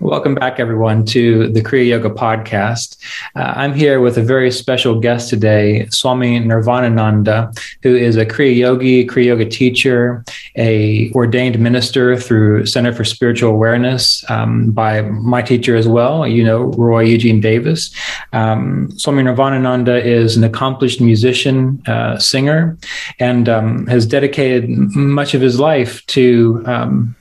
Welcome back, everyone, to the Kriya Yoga podcast. Uh, I'm here with a very special guest today, Swami Nirvanananda, who is a Kriya Yogi, Kriya Yoga teacher, a ordained minister through Center for Spiritual Awareness um, by my teacher as well, you know, Roy Eugene Davis. Um, Swami Nirvanananda is an accomplished musician, uh, singer, and um, has dedicated much of his life to um,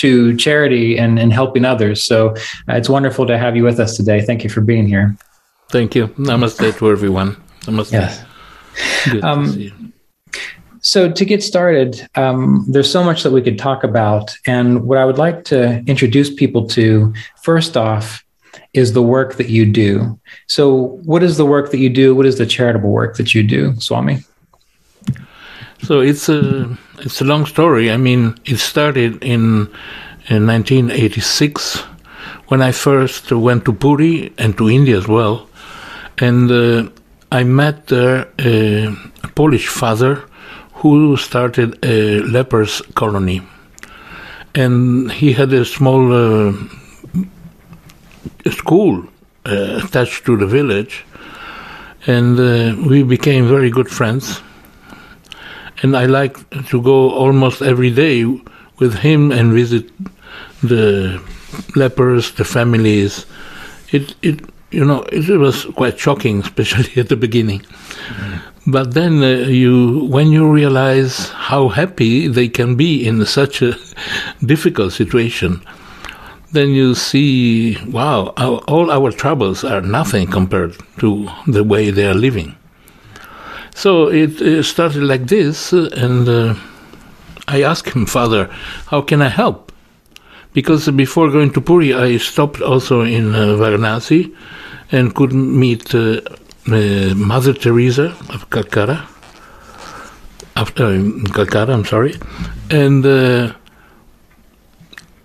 to charity and, and helping others. So uh, it's wonderful to have you with us today. Thank you for being here. Thank you. Namaste to everyone. Namaste. Yes. Good um, to see you. So, to get started, um, there's so much that we could talk about. And what I would like to introduce people to, first off, is the work that you do. So, what is the work that you do? What is the charitable work that you do, Swami? So it's a it's a long story. I mean, it started in in 1986 when I first went to Puri and to India as well, and uh, I met there a Polish father who started a lepers colony, and he had a small uh, school uh, attached to the village, and uh, we became very good friends and I like to go almost every day with him and visit the lepers, the families. It it you know it was quite shocking, especially at the beginning. Mm-hmm. But then uh, you when you realize how happy they can be in such a difficult situation, then you see, wow, our, all our troubles are nothing compared to the way they are living. So it, it started like this, and uh, I asked him, Father, how can I help? Because before going to Puri, I stopped also in uh, Varanasi and could meet uh, uh Mother Teresa of Calcutta. After uh, Calcutta, I'm sorry, and uh,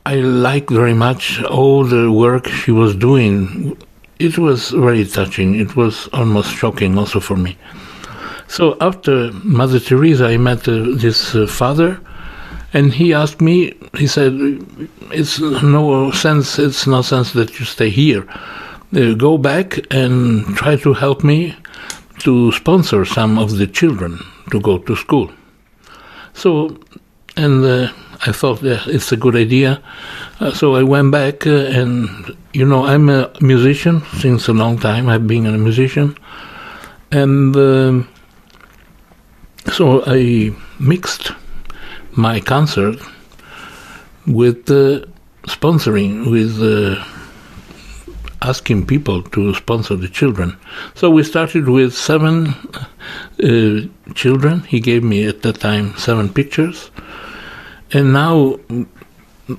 I liked very much all the work she was doing. It was very touching. It was almost shocking also for me. So after Mother Teresa, I met uh, this uh, father, and he asked me. He said, "It's no sense. It's no sense that you stay here. Uh, go back and try to help me to sponsor some of the children to go to school." So, and uh, I thought yeah, it's a good idea. Uh, so I went back, uh, and you know, I'm a musician since a long time. I've been a musician, and um, so I mixed my concert with uh, sponsoring, with uh, asking people to sponsor the children. So we started with seven uh, children. He gave me at that time seven pictures. And now,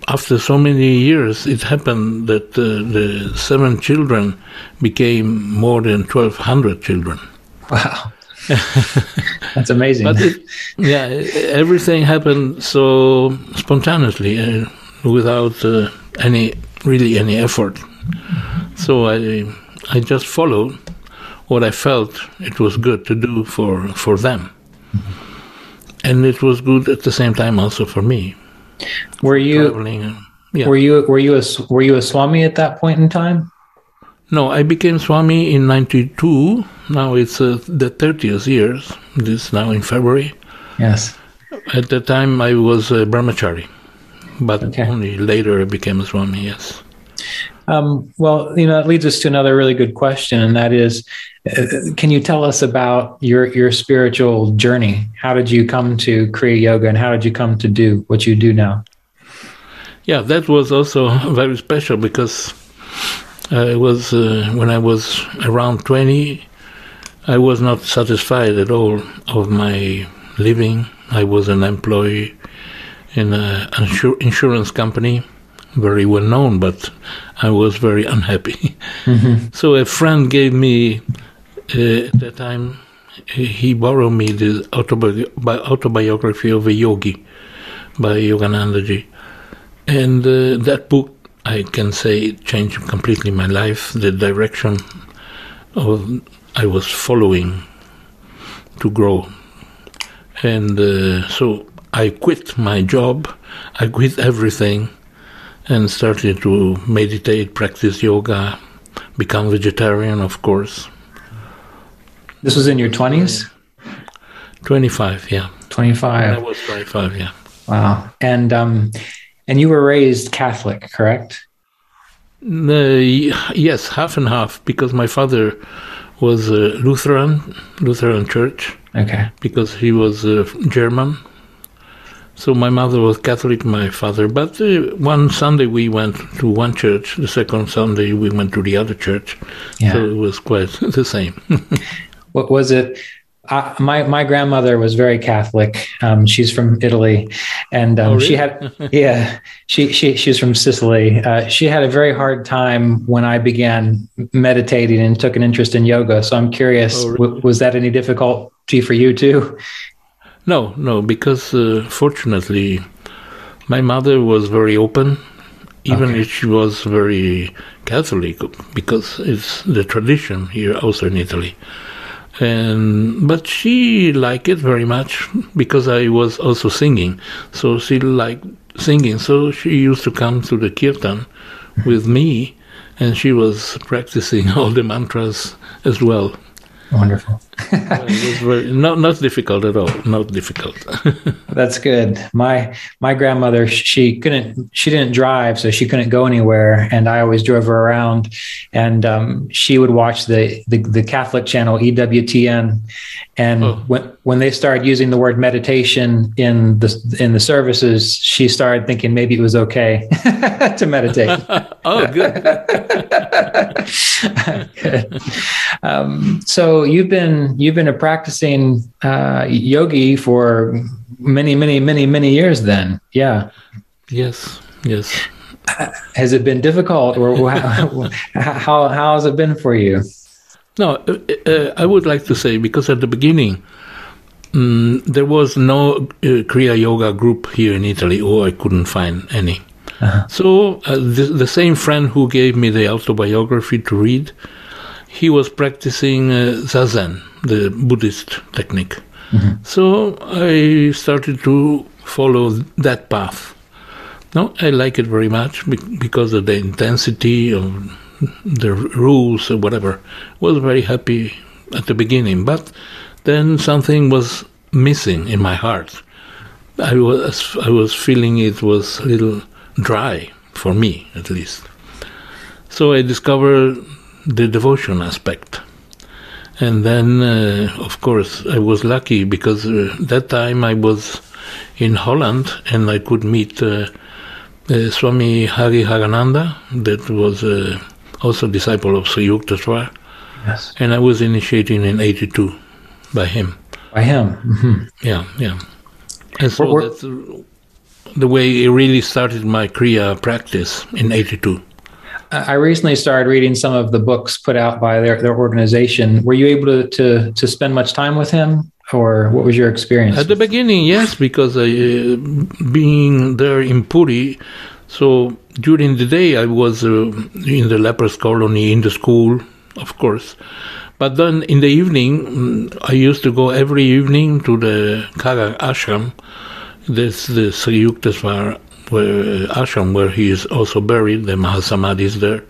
after so many years, it happened that uh, the seven children became more than 1,200 children. Wow. That's amazing. But it, yeah, everything happened so spontaneously, uh, without uh, any really any effort. So I I just followed what I felt it was good to do for for them, and it was good at the same time also for me. Were you? Uh, yeah. Were you were you a were you a swami at that point in time? No, I became Swami in 92. Now it's uh, the 30th years. This now in February. Yes. At the time I was a brahmachari, but okay. only later I became a Swami, yes. Um, well, you know, that leads us to another really good question, and that is, uh, can you tell us about your your spiritual journey? How did you come to Kriya Yoga, and how did you come to do what you do now? Yeah, that was also very special because I was uh, when I was around 20. I was not satisfied at all of my living. I was an employee in an insur- insurance company very well known, but I was very unhappy. Mm-hmm. So a friend gave me uh, at that time. He borrowed me the autobi- autobiography of a yogi by Yoganandaji, and uh, that book I can say it changed completely my life. The direction of I was following to grow, and uh, so I quit my job. I quit everything and started to meditate, practice yoga, become vegetarian, of course. This was in your 20s? 25, yeah. 25. I was 25, yeah. Wow. And um and you were raised Catholic, correct? Uh, yes, half and half because my father was a Lutheran, Lutheran church. Okay. Because he was uh, German so my mother was Catholic, my father. But uh, one Sunday we went to one church. The second Sunday we went to the other church. Yeah. So it was quite the same. what was it? Uh, my my grandmother was very Catholic. Um, she's from Italy, and um, oh, really? she had yeah she she she's from Sicily. Uh, she had a very hard time when I began meditating and took an interest in yoga. So I'm curious, oh, really? w- was that any difficulty for you too? No, no, because uh, fortunately, my mother was very open, even okay. if she was very Catholic, because it's the tradition here also in Italy. And but she liked it very much because I was also singing, so she liked singing. So she used to come to the kirtan with me, and she was practicing all the mantras as well. Wonderful. Very, not not difficult at all. Not difficult. That's good. My my grandmother she couldn't she didn't drive, so she couldn't go anywhere, and I always drove her around. And um, she would watch the, the, the Catholic channel EWTN, and oh. when when they started using the word meditation in the in the services, she started thinking maybe it was okay to meditate. oh, good. good. Um, so you've been you've been a practicing uh, yogi for many, many, many, many years. Then, yeah. Yes. Yes. Has it been difficult, or how, how how has it been for you? No, uh, uh, I would like to say because at the beginning. Um, there was no uh, Kriya Yoga group here in Italy, or I couldn't find any. Uh-huh. So uh, the, the, same friend who gave me the autobiography to read, he was practicing uh, zazen, the Buddhist technique. Mm-hmm. So I started to follow that path. No, I like it very much because of the intensity of the rules or whatever. Was very happy at the beginning, but then something was missing in my heart. I was I was feeling it was a little dry for me, at least. So I discovered the devotion aspect. And then, uh, of course, I was lucky because uh, that time I was in Holland and I could meet uh, uh Swami Hariharananda, that was uh, also a disciple of Sri Yukteswar. Yes. And I was initiated in 82 by him. By him? Mm-hmm. Yeah, yeah. And so that's the way it really started my Kriya practice in 82. I recently started reading some of the books put out by their, their organization. Were you able to, to, to spend much time with him, or what was your experience? At the beginning, yes, because I, uh, being there in Puri, so during the day I was uh, in the lepers colony, in the school, of course. But then in the evening, mm, I used to go every evening to the Karar ashram. This the Sri Yukteswar where ashram where he is also buried. The Mahasamadhi is there,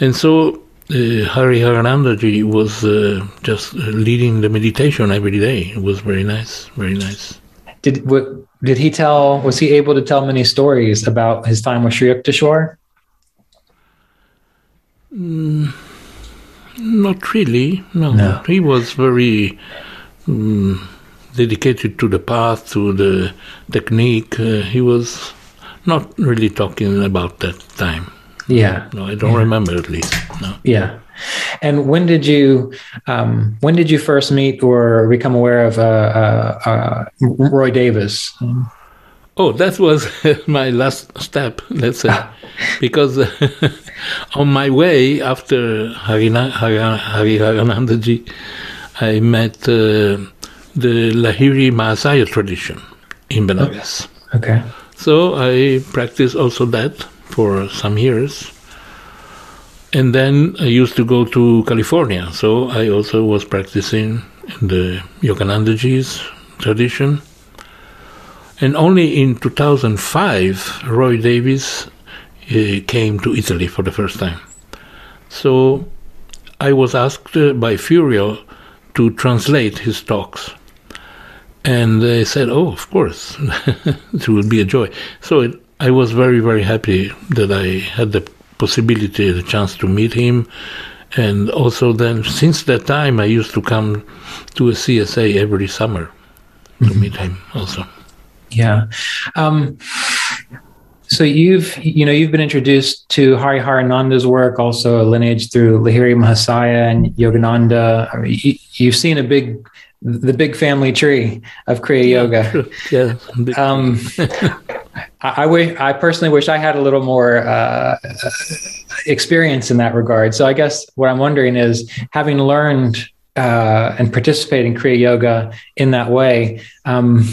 and so uh, Hariharanandaji was uh, just leading the meditation every day. It was very nice, very nice. Did what, did he tell? Was he able to tell many stories about his time with Sri Yukteswar? Mm, not really. No. no. he was very. Um, dedicated to the path, to the technique. Uh, he was not really talking about that time. Yeah. No, I don't yeah. remember at least. No. Yeah. And when did you um, when did you first meet or become aware of uh, uh, uh, Roy Davis? Oh, that was my last step, let's say, because on my way after Hariharanandaji, I met uh, the Lahiri Mahasaya tradition in Benares. Okay. So I practiced also that for some years. And then I used to go to California, so I also was practicing in the Yoganandaji's tradition. And only in 2005, Roy Davis uh, came to Italy for the first time. So I was asked by Furiel to translate his talks. And they said, oh, of course, it will be a joy. So it, I was very, very happy that I had the possibility, the chance to meet him. And also, then, since that time, I used to come to a CSA every summer to mm-hmm. meet him also. Yeah. Um, so you've you know you've been introduced to Hariharananda's work, also a lineage through Lahiri Mahasaya and Yogananda. I mean, you, have seen a big the big family tree of Kriya Yoga. Yeah. Um, I, I, wish I personally wish I had a little more uh, experience in that regard. So I guess what I'm wondering is, having learned uh, and participate in Kriya Yoga in that way. Um,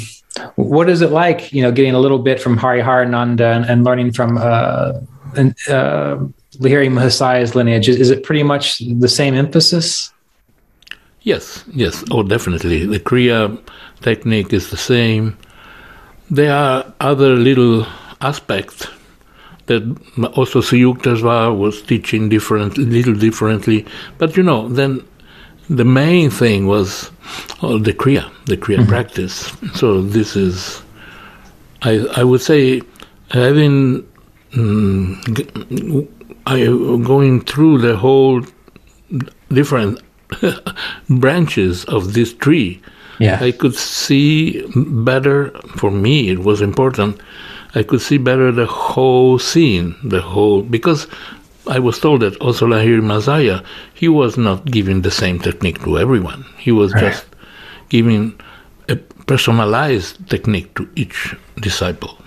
what is it like, you know, getting a little bit from Hariharananda and, and learning from uh, uh, Lahiri Mahasaya's lineage? Is, is it pretty much the same emphasis? Yes, yes, oh, definitely. The Kriya technique is the same. There are other little aspects that also Sri Yukteswar was teaching different, little differently. But you know, then the main thing was oh, the Kriya, the Kriya mm-hmm. practice. So this is, I, I would say, having, mm, I, going through the whole different branches of this tree, yeah. I could see better, for me it was important, I could see better the whole scene, the whole, because I was told that also Lahiri Mahasaya, he was not giving the same technique to everyone. He was right. just giving a personalized technique to each disciple.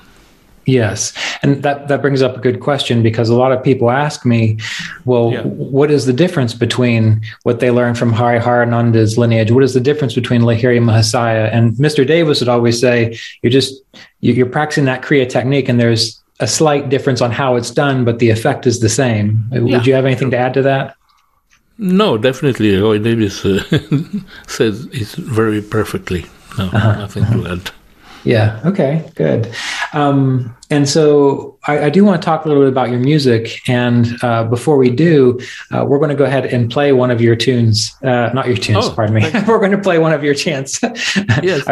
Yes. And that, that brings up a good question because a lot of people ask me, well, yeah. what is the difference between what they learned from Hariharananda's lineage? What is the difference between Lahiri Mahasaya? And Mr. Davis would always say, you're just, you're practicing that Kriya technique and there's a slight difference on how it's done, but the effect is the same. Yeah. Would you have anything to add to that? No, definitely. Roy Davis uh, says it very perfectly. No, uh-huh. nothing uh-huh. to add. Yeah. Okay. Good. Um, and so I, I, do want to talk a little bit about your music. And uh, before we do, uh, we're going to go ahead and play one of your tunes. Uh, not your tunes, oh, pardon me. we're going to play one of your chants. yes.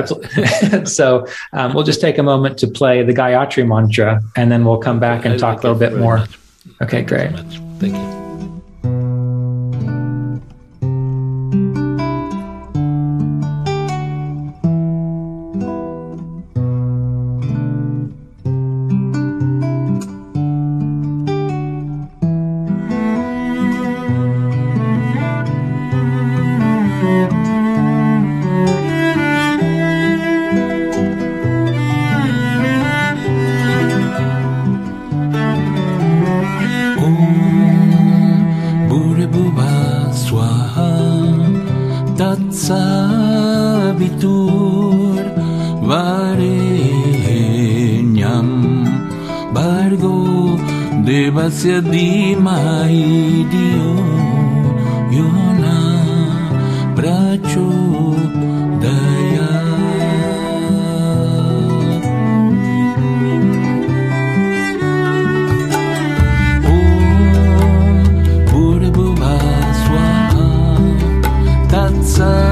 so um, we'll just take a moment to play the Gayatri mantra, and then we'll come back and talk a little bit more. Much. Okay. Great. Thank you. Devasya di mai dio yona pracho daya Om Purva Swaha Tatsa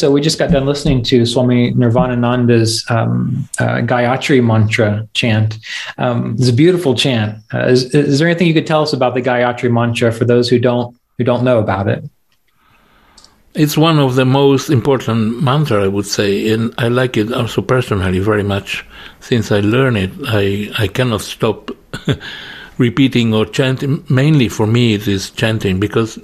so we just got done listening to Swami Nirvanananda's um, uh, Gayatri mantra chant. Um, it's a beautiful chant. Uh, is, is there anything you could tell us about the Gayatri mantra for those who don't who don't know about it? It's one of the most important mantra, I would say, and I like it also personally very much. Since I learned it, I, I cannot stop repeating or chanting. Mainly for me, it is chanting because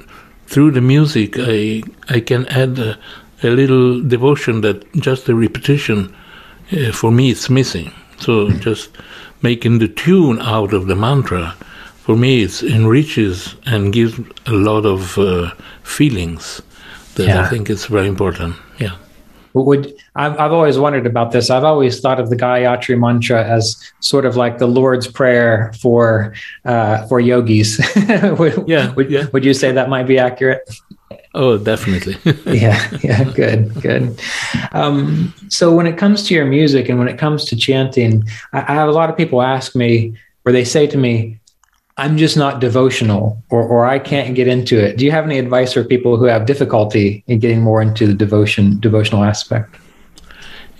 through the music, I I can add a, a little devotion that just the repetition uh, for me it's missing. So just making the tune out of the mantra for me it enriches and gives a lot of uh, feelings that Yeah. I think is very important. Yeah. Would I've, I've always wondered about this. I've always thought of the Gayatri mantra as sort of like the Lord's prayer for uh, for yogis. would, Yeah, would, yeah. would you say that might be accurate? Oh, definitely. yeah yeah good good. Um, so when it comes to your music and when it comes to chanting I, I have a lot of people ask me or they say to me i'm just not devotional or, or i can't get into it. Do you have any advice for people who have difficulty in getting more into the devotion devotional aspect?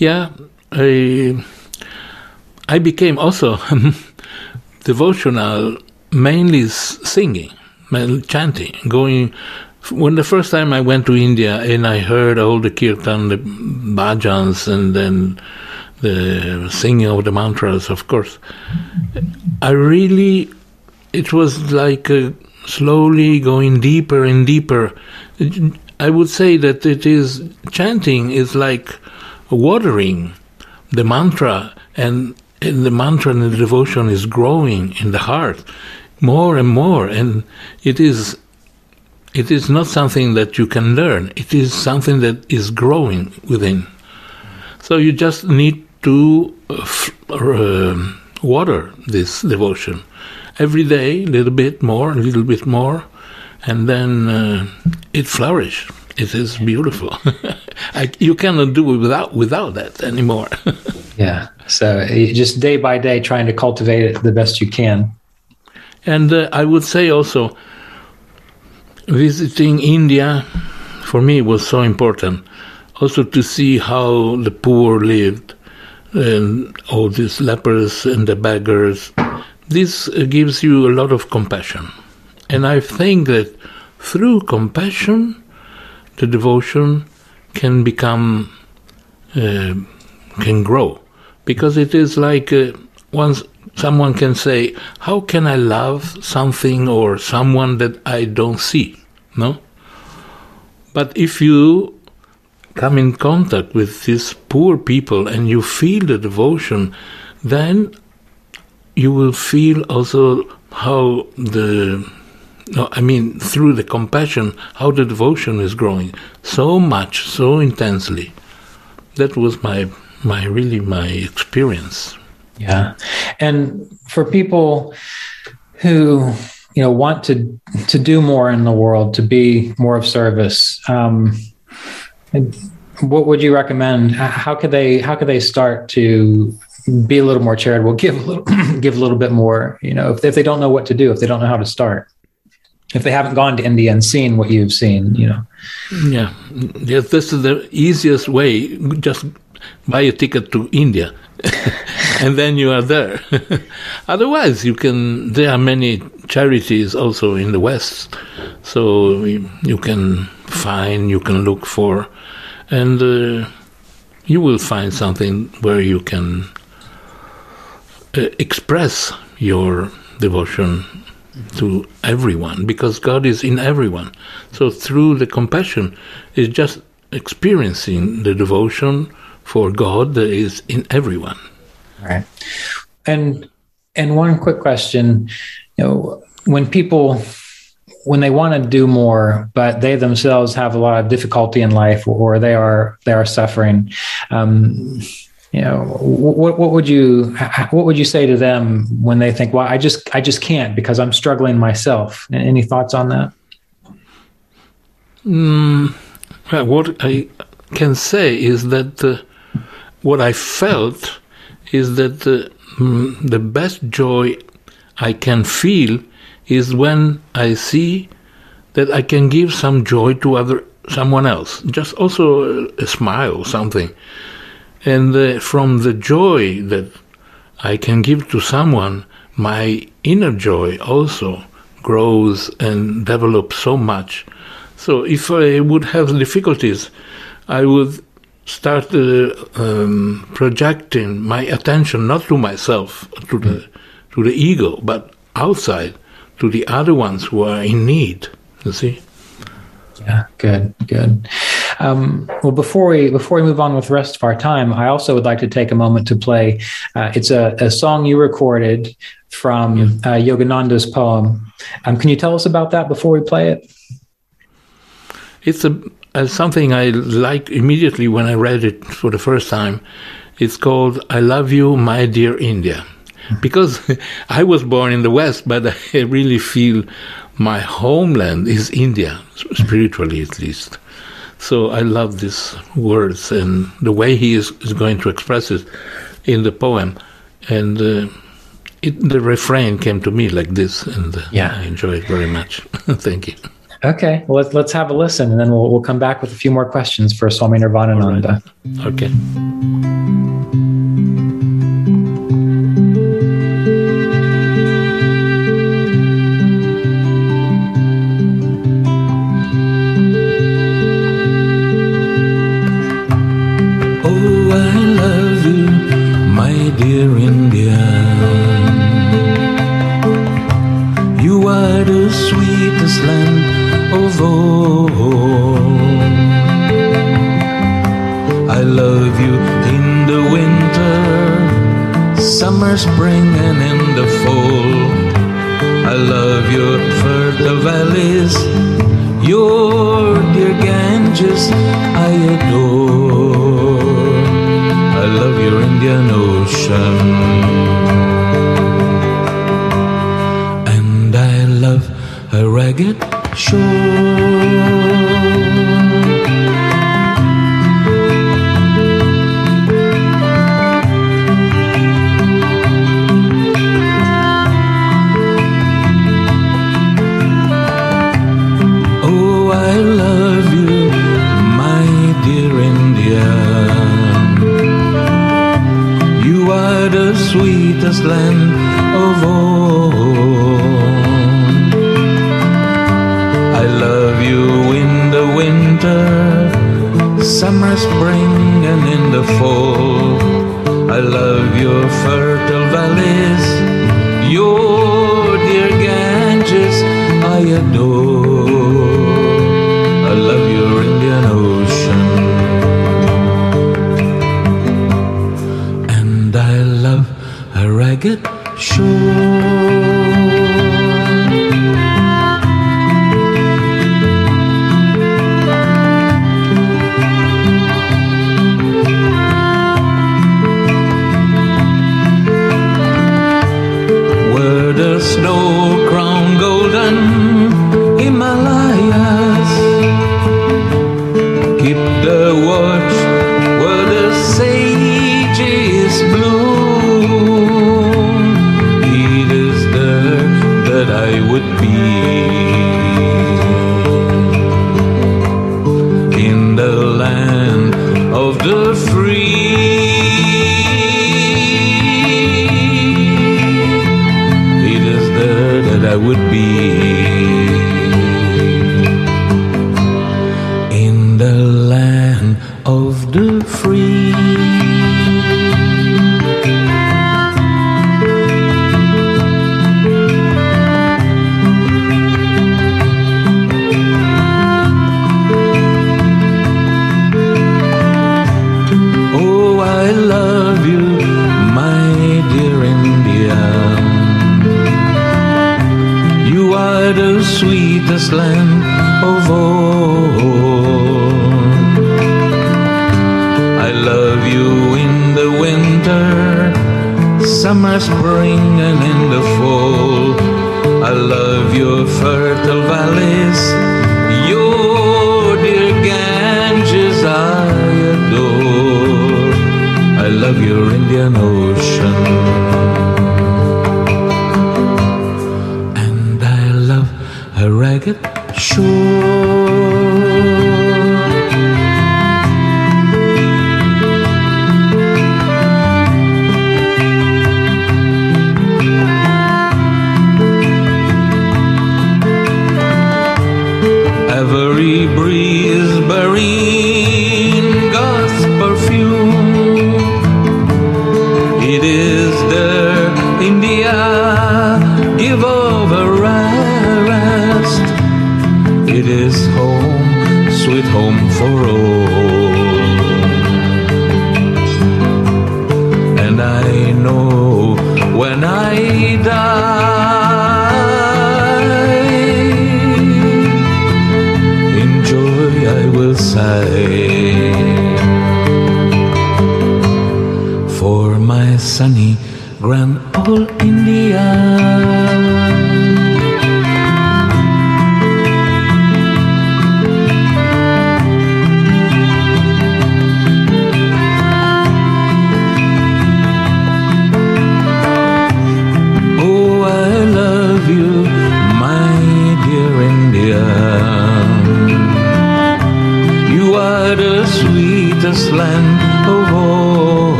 Yeah, I I became also devotional, mainly singing, chanting, going when the first time I went to India and I heard all the kirtan, the bhajans, and then the singing of the mantras, of course, I really, it was like uh, slowly going deeper and deeper. I would say that it is chanting is like watering the mantra, and, and the mantra and the devotion is growing in the heart more and more, and it is it is not something that you can learn. It is something that is growing within. So you just need to uh, f- uh, water this devotion every day, a little bit more, a little bit more, and then uh, it flourishes. It is beautiful. I, you cannot do it without without that anymore. Yeah. So just day by day trying to cultivate it the best you can. And uh, I would say also, visiting India for me was so important. Also to see how the poor lived, and all these lepers and the beggars. This uh, gives you a lot of compassion. And I think that through compassion, the devotion can become, uh, can grow. Because it is like uh, once someone can say, How can I love something or someone that I don't see? No? But if you come in contact with these poor people and you feel the devotion, then you will feel also how the no, I mean through the compassion how the devotion is growing so much, so intensely. That was my my really my experience. Yeah. And for people who you know want to to do more in the world, to be more of service, um, what would you recommend? How could they how could they start to be a little more charitable, give a little give a little bit more, you know, if, if they don't know what to do, if they don't know how to start. If they haven't gone to India and seen what you've seen, you know. Yeah, this is the easiest way. Just buy a ticket to India, and then you are there. Otherwise, you can. There are many charities also in the West, so you can find, you can look for, and uh, you will find something where you can uh, express your devotion to everyone because God is in everyone. So through the compassion is just experiencing the devotion for God that is in everyone. Right. And and one quick question, you know, when people when they want to do more, but they themselves have a lot of difficulty in life, or they are they are suffering, um, you know, what what would you what would you say to them when they think, well, I just I just can't because I'm struggling myself? Any thoughts on that? Mm, well, what I can say is that uh, what I felt is that uh, mm, the best joy I can feel is when I see that I can give some joy to other someone else, just also a, smile, something, and uh, from the joy that I can give to someone, my inner joy also grows and develops so much. So if I would have difficulties, I would start uh, um, projecting my attention not to myself, to the to the ego, but outside to the other ones who are in need. You see? Yeah, good, good. Um, well, before we before we move on with the rest of our time, I also would like to take a moment to play. Uh, it's a, a song you recorded from uh, Yogananda's poem. Um, can you tell us about that before we play it? It's a, a something I like immediately when I read it for the first time. It's called "I Love You, My Dear India," because I was born in the West, but I really feel my homeland is India, spiritually at least. So I love these words and the way he is, is going to express it in the poem. And uh, it, the refrain came to me like this, and uh, Yeah. I enjoy it very much. Thank you. Okay, well, let's let's have a listen, and then we'll we'll come back with a few more questions for Swami Nirvanananda. Okay. winter, summer, spring, and in the fall. I love your fertile valleys, your dear Ganges, I adore. every breeze buries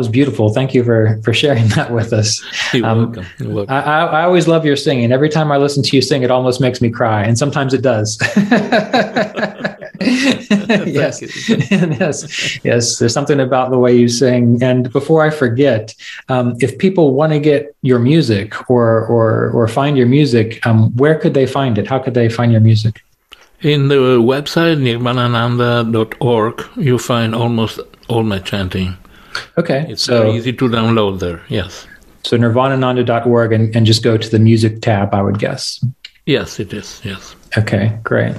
was beautiful. Thank you for for sharing that with us. You're Um, welcome. You're welcome. I, I, I always love your singing. Every time I listen to you sing, it almost makes me cry, and sometimes it does. yes, yes, yes. There's something about the way you sing. And before I forget, um, if people want to get your music or or or find your music, um, where could they find it? How could they find your music? In the website nirvanananda.org, you find almost all my chanting. Okay, It's so very easy to download there. Yes. so nirvanananda.org and, and just go to the music tab, I would guess. Yes, it is. Yes. Okay, great.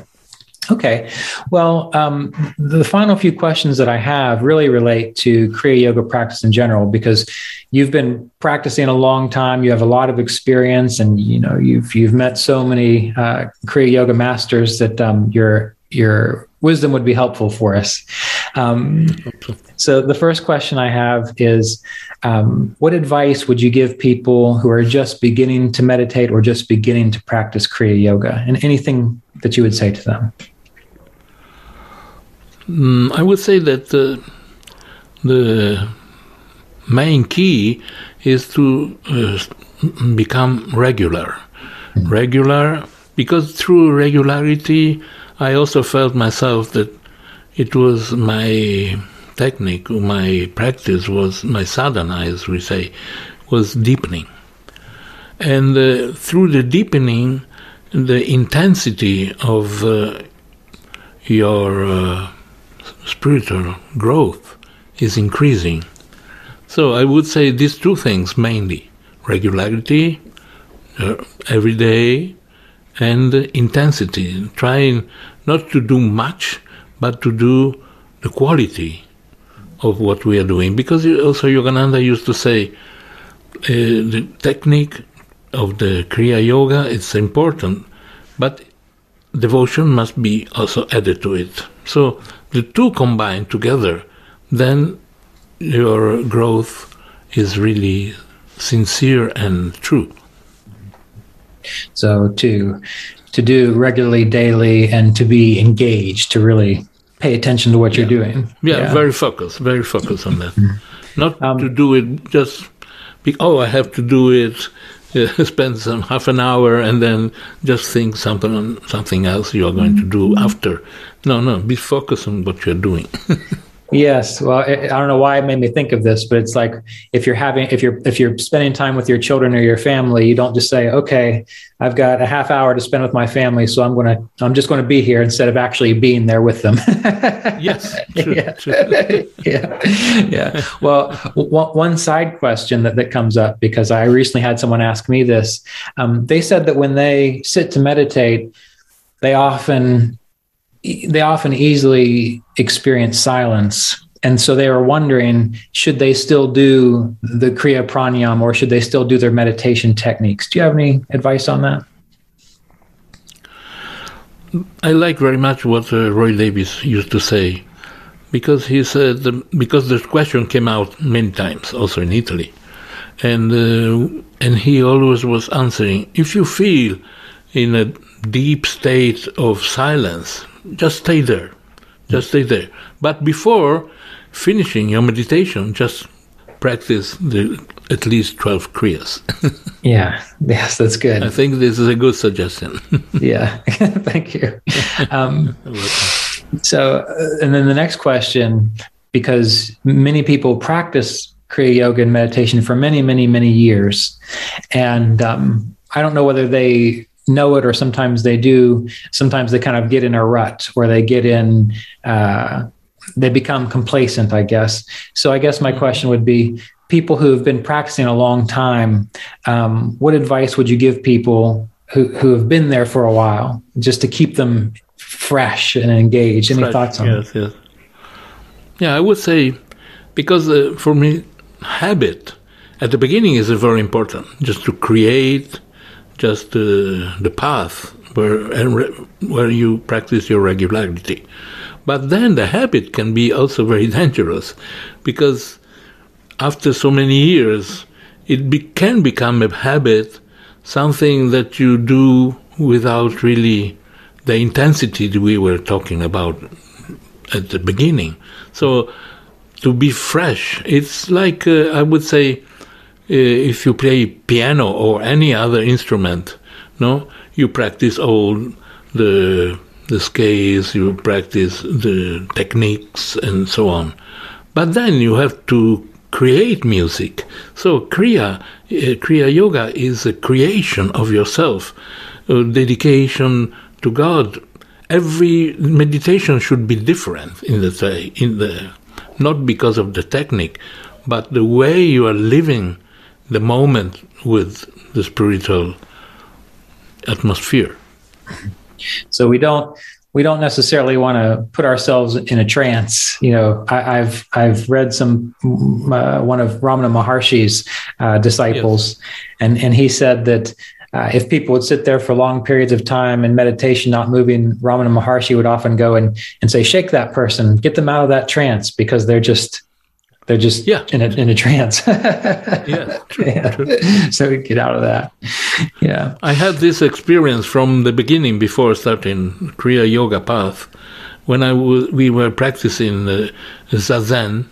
Okay, well, um, the final few questions that I have really relate to Kriya Yoga practice in general because you've been practicing a long time. You have a lot of experience, and you know you've you've met so many uh, Kriya Yoga masters that um, your your wisdom would be helpful for us. Um, so the first question I have is, um, what advice would you give people who are just beginning to meditate or just beginning to practice Kriya Yoga, and anything that you would say to them? Mm, I would say that uh, the main key is to uh, become regular. Regular, because through regularity, I also felt myself that it was my technique, my practice was my sadhana, as we say, was deepening. And uh, through the deepening, the intensity of uh, your uh, spiritual growth is increasing. So I would say these two things mainly regularity, uh, every day, and intensity. Trying not to do much, but to do the quality of what we are doing. Because also Yogananda used to say uh, the technique of the Kriya Yoga is important, but devotion must be also added to it. So the two combined together, then your growth is really sincere and true. So to to do regularly, daily, and to be engaged, to really pay attention to what you're doing. Yeah, very focused, very focused on that. Not Um, to do it just, be, oh, I have to do it, uh, spend some half an hour and then just think something on something else you are going to do after. No, no, be focused on what you're doing. Yes. Well, I, I don't know why it made me think of this, but it's like if you're having if you're if you're spending time with your children or your family, you don't just say, "Okay, I've got a half hour to spend with my family, so I'm gonna I'm just going to be here," instead of actually being there with them. yes, true, yeah. true. yeah. Yeah. Well, one, one side question that, that comes up because I recently had someone ask me this. Um, they said that when they sit to meditate, they often they often easily experience silence. And so they were wondering, should they still do the Kriya Pranayam or should they still do their meditation techniques? Do you have any advice on that? I like very much what uh, Roy Davis used to say, because he said um, because this question came out many times, also in Italy, and uh, and he always was answering. If you feel in a deep state of silence, just stay there, just stay there. But before finishing your meditation, just practice the at least twelve kriyas. Yeah. Yes, that's good. I think this is a good suggestion. yeah. Thank you. Um, so, uh, and then the next question, because many people practice Kriya Yoga and meditation for many, many, many years, and um, I don't know whether they know it or sometimes they do. Sometimes they kind of get in a rut where they get in, uh, they become complacent, I guess. So I guess my question would be people who have been practicing a long time, um, what advice would you give people who, who have been there for a while just to keep them fresh and engaged? Any Fresh, thoughts on yes, yes. Yeah, I would say because uh, for me, habit at the beginning is very important. Just to create, just uh, the path where and re- where you practice your regularity. But then the habit can be also very dangerous, because after so many years, it be- can become a habit, something that you do without really the intensity that we were talking about at the beginning. So to be fresh, it's like uh, I would say, if you play piano or any other instrument, no, you practice all the the scales, you practice the techniques, and so on. But then you have to create music. So Kriya, uh, Kriya Yoga is a creation of yourself, a dedication to God. Every meditation should be different in the in the not because of the technique, but the way you are living the moment with the spiritual atmosphere. So we don't we don't necessarily want to put ourselves in a trance. You know, I, have I've read some uh, one of Ramana Maharshi's uh, disciples, yes. and and he said that. Uh, if people would sit there for long periods of time in meditation, not moving, Ramana Maharshi would often go and, and say, shake that person, get them out of that trance because they're just they're just yeah. in a in a trance. yeah, true, yeah. True. So get out of that. Yeah. I had this experience from the beginning before starting Kriya Yoga path. When I w- we were practicing the zazen,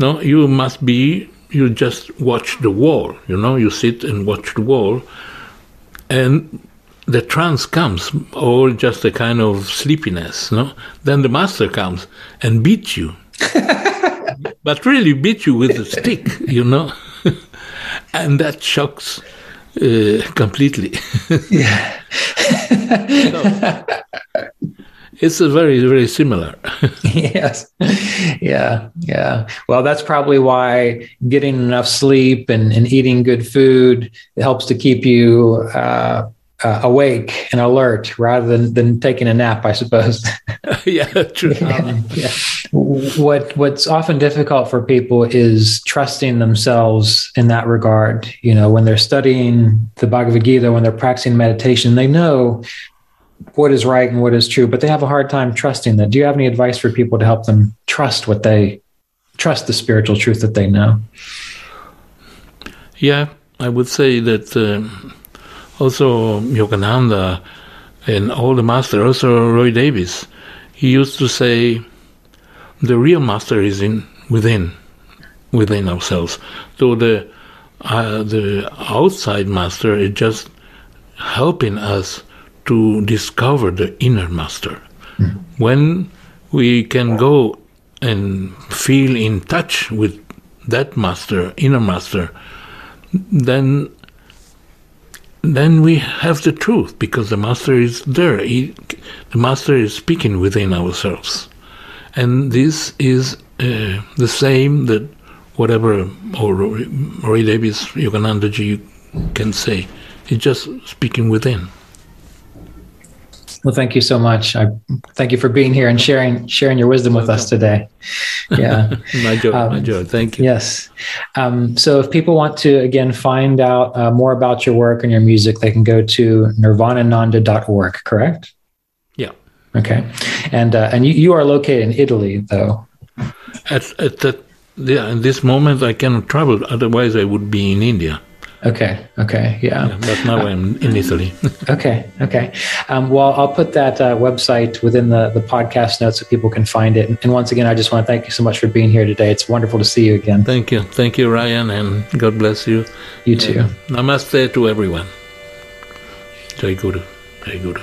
no, you must be you just watch the wall. You know, you sit and watch the wall, and the trance comes, or just a kind of sleepiness. No, then the master comes and beats you but really beat you with a stick, you know, and that shocks uh, completely. yeah. it's a very very similar yes yeah yeah well that's probably why getting enough sleep and, and eating good food helps to keep you uh, uh, awake and alert rather than, than taking a nap, I suppose. yeah, true. Um, yeah. What what's often difficult for people is trusting themselves in that regard. You know, when they're studying the Bhagavad Gita, when they're practicing meditation, they know what is right and what is true, but they have a hard time trusting that. Do you have any advice for people to help them trust what they trust the spiritual truth that they know? Yeah, I would say that. Uh, also Yogananda and all the masters, also Roy Davis, he used to say, the real master is in within, within ourselves. So the uh, the outside master is just helping us to discover the inner master. Mm. When we can go and feel in touch with that master, inner master, then then we have the truth because the master is there. He, the master is speaking within ourselves, and this is uh, the same that whatever or Roy Davis, Yoganandaji can say. He's just speaking within. Well, thank you so much. I thank you for being here and sharing sharing your wisdom with us today. Yeah, my joy, um, my joy. Thank you. Yes. Um, so, if people want to again find out uh, more about your work and your music, they can go to nirvanananda.org. Correct? Yeah. Okay. And uh, and you, you are located in Italy, though. At at that yeah, in this moment I cannot travel. Otherwise, I would be in India. Okay. Okay. Yeah. yeah but now I'm in Italy. okay. Okay. Um, well, I'll put that uh, website within the, the podcast notes so people can find it. And once again, I just want to thank you so much for being here today. It's wonderful to see you again. Thank you. Thank you, Ryan, and God bless you. You too. And namaste to everyone. Jai Guru. Jai Guru.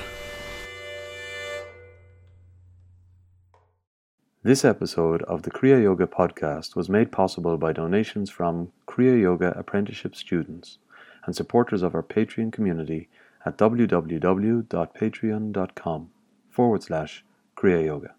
This episode of the Kriya Yoga podcast was made possible by donations from Kriya Yoga apprenticeship students and supporters of our Patreon community at www.patreon.com forward slash Kriya Yoga.